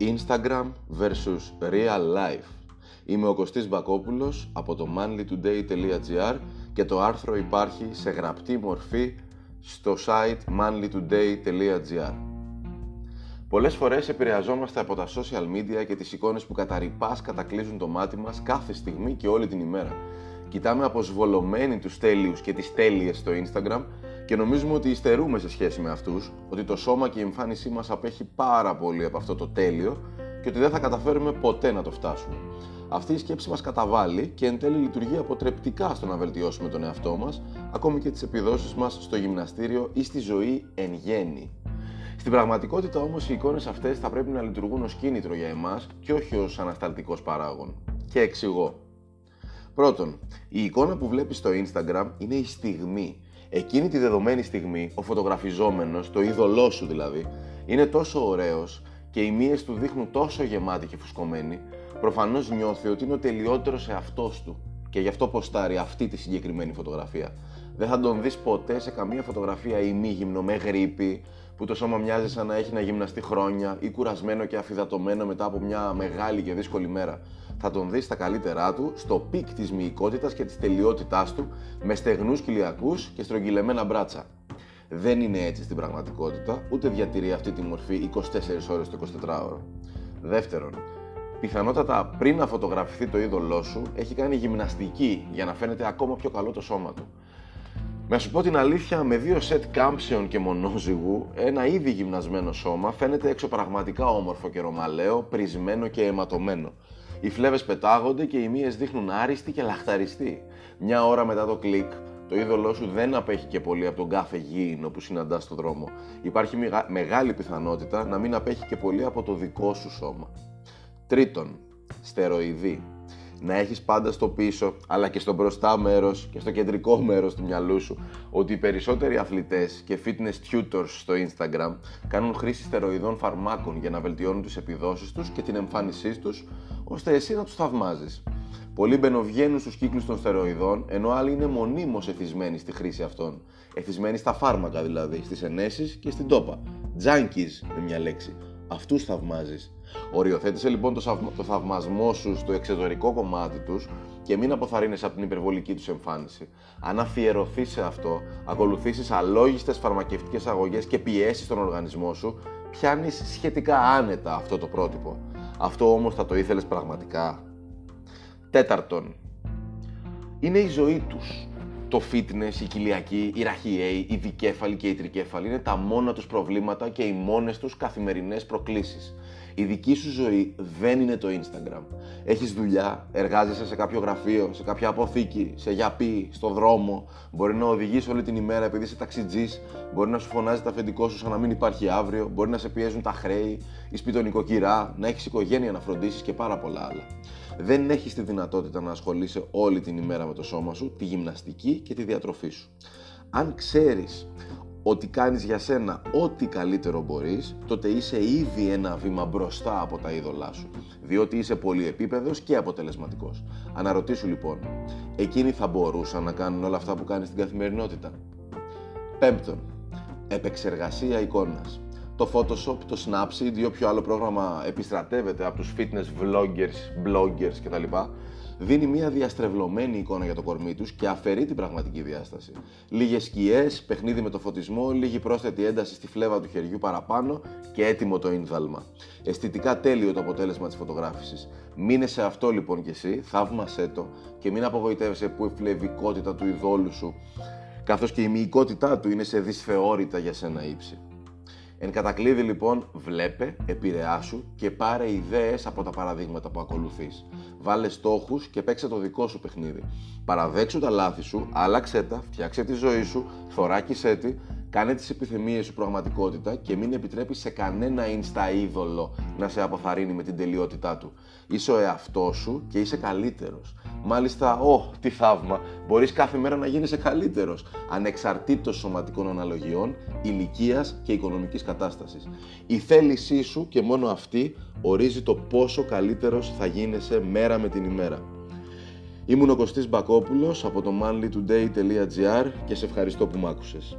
Instagram vs Real Life. Είμαι ο Κωστής Μπακόπουλος από το manlytoday.gr και το άρθρο υπάρχει σε γραπτή μορφή στο site manlytoday.gr. Πολλές φορές επηρεαζόμαστε από τα social media και τις εικόνες που καταρρυπάς κατακλείζουν το μάτι μας κάθε στιγμή και όλη την ημέρα. Κοιτάμε αποσβολωμένοι τους τέλειους και τις τέλειες στο Instagram και νομίζουμε ότι υστερούμε σε σχέση με αυτούς, ότι το σώμα και η εμφάνισή μας απέχει πάρα πολύ από αυτό το τέλειο και ότι δεν θα καταφέρουμε ποτέ να το φτάσουμε. Αυτή η σκέψη μας καταβάλει και εν τέλει λειτουργεί αποτρεπτικά στο να βελτιώσουμε τον εαυτό μας, ακόμη και τις επιδόσεις μας στο γυμναστήριο ή στη ζωή εν γέννη. Στην πραγματικότητα όμως οι εικόνες αυτές θα πρέπει να λειτουργούν ως κίνητρο για εμάς και όχι ως ανασταλτικός παράγον. Και εξηγώ. Πρώτον, η εικόνα που βλέπεις στο Instagram είναι η στιγμή Εκείνη τη δεδομένη στιγμή, ο φωτογραφιζόμενος, το είδωλό σου δηλαδή, είναι τόσο ωραίος και οι μύες του δείχνουν τόσο γεμάτοι και φουσκωμένοι, προφανώς νιώθει ότι είναι ο τελειότερος εαυτός του και γι' αυτό ποστάρει αυτή τη συγκεκριμένη φωτογραφία. Δεν θα τον δεις ποτέ σε καμία φωτογραφία ημίγυμνο με γρίπη, που το σώμα μοιάζει σαν να έχει να γυμναστεί χρόνια ή κουρασμένο και αφυδατωμένο μετά από μια μεγάλη και δύσκολη μέρα θα τον δεις στα καλύτερά του, στο peak της μυϊκότητας και της τελειότητάς του, με στεγνούς κοιλιακούς και στρογγυλεμένα μπράτσα. Δεν είναι έτσι στην πραγματικότητα, ούτε διατηρεί αυτή τη μορφή 24 ώρες το 24ωρο. Δεύτερον, πιθανότατα πριν να φωτογραφηθεί το είδωλό σου, έχει κάνει γυμναστική για να φαίνεται ακόμα πιο καλό το σώμα του. Να σου πω την αλήθεια, με δύο σετ κάμψεων και μονόζυγου, ένα ήδη γυμνασμένο σώμα φαίνεται έξω πραγματικά όμορφο και ρωμαλαίο, πρισμένο και αιματωμένο. Οι φλέβες πετάγονται και οι μύες δείχνουν άριστοι και λαχταριστοί. Μια ώρα μετά το κλικ, το είδωλό σου δεν απέχει και πολύ από τον κάθε γήινο που συναντάς στο δρόμο. Υπάρχει μεγάλη πιθανότητα να μην απέχει και πολύ από το δικό σου σώμα. Τρίτον, στεροειδή να έχεις πάντα στο πίσω αλλά και στο μπροστά μέρος και στο κεντρικό μέρος του μυαλού σου ότι οι περισσότεροι αθλητές και fitness tutors στο Instagram κάνουν χρήση στεροειδών φαρμάκων για να βελτιώνουν τις επιδόσεις τους και την εμφάνισή τους ώστε εσύ να τους θαυμάζεις. Πολλοί μπαινοβγαίνουν στους κύκλους των στεροειδών ενώ άλλοι είναι μονίμως εθισμένοι στη χρήση αυτών. Εθισμένοι στα φάρμακα δηλαδή, στις ενέσεις και στην τόπα. Junkies με μια λέξη. Αυτούς θαυμάζεις. Οριοθέτησε λοιπόν το, το θαυμασμό σου στο εξωτερικό κομμάτι τους και μην αποθαρρύνεσαι από την υπερβολική τους εμφάνιση. Αν αφιερωθείς σε αυτό, ακολουθήσεις αλόγιστες φαρμακευτικές αγωγές και πιέσεις στον οργανισμό σου, πιάνεις σχετικά άνετα αυτό το πρότυπο. Αυτό όμως θα το ήθελες πραγματικά. Τέταρτον, είναι η ζωή τους. Το fitness, η κοιλιακή, η ραχιαίοι, η δικέφαλη και η τρικέφαλη είναι τα μόνα τους προβλήματα και οι μόνες τους καθημερινές προκλήσεις. Η δική σου ζωή δεν είναι το Instagram. Έχεις δουλειά, εργάζεσαι σε κάποιο γραφείο, σε κάποια αποθήκη, σε γιαπί, στο δρόμο. Μπορεί να οδηγείς όλη την ημέρα επειδή είσαι ταξιτζής. Μπορεί να σου φωνάζει τα αφεντικό σου σαν να μην υπάρχει αύριο. Μπορεί να σε πιέζουν τα χρέη, η σπιτονικοκυρά, να έχεις οικογένεια να φροντίσεις και πάρα πολλά άλλα. Δεν έχεις τη δυνατότητα να ασχολείσαι όλη την ημέρα με το σώμα σου, τη γυμναστική και τη διατροφή σου. Αν ξέρεις ότι κάνεις για σένα ό,τι καλύτερο μπορείς, τότε είσαι ήδη ένα βήμα μπροστά από τα είδωλά σου, διότι είσαι πολυεπίπεδος και αποτελεσματικός. Αναρωτήσου λοιπόν, εκείνοι θα μπορούσαν να κάνουν όλα αυτά που κάνεις στην καθημερινότητα; Πέμπτον, επεξεργασία εικόνας. Το Photoshop, το Snapseed ή όποιο άλλο πρόγραμμα επιστρατεύεται από τους fitness vloggers, bloggers κτλ δίνει μια διαστρεβλωμένη εικόνα για το κορμί τους και αφαιρεί την πραγματική διάσταση. Λίγες σκιές, παιχνίδι με το φωτισμό, λίγη πρόσθετη ένταση στη φλέβα του χεριού παραπάνω και έτοιμο το ίνδαλμα. Αισθητικά τέλειο το αποτέλεσμα της φωτογράφησης. Μείνε σε αυτό λοιπόν κι εσύ, θαύμασέ το και μην απογοητεύεσαι που η φλεβικότητα του ειδόλου σου καθώς και η μυϊκότητά του είναι σε δυσφεώρητα για σένα ύψη. Εν κατακλείδη λοιπόν, βλέπε, επηρεάσου και πάρε ιδέες από τα παραδείγματα που ακολουθείς. Βάλε στόχους και παίξε το δικό σου παιχνίδι. Παραδέξου τα λάθη σου, άλλαξέ τα, φτιάξε τη ζωή σου, θωράκισέ τη Κάνε τις επιθυμίες σου πραγματικότητα και μην επιτρέπεις σε κανένα insta είδωλο να σε αποθαρρύνει με την τελειότητά του. Είσαι ο εαυτός σου και είσαι καλύτερος. Μάλιστα, ω, τι θαύμα, μπορείς κάθε μέρα να γίνεσαι καλύτερος, ανεξαρτήτως σωματικών αναλογιών, ηλικίας και οικονομικής κατάστασης. Η θέλησή σου και μόνο αυτή ορίζει το πόσο καλύτερος θα γίνεσαι μέρα με την ημέρα. Ήμουν ο Κωστής Μπακόπουλος από το manlytoday.gr και σε ευχαριστώ που μ' άκουσες.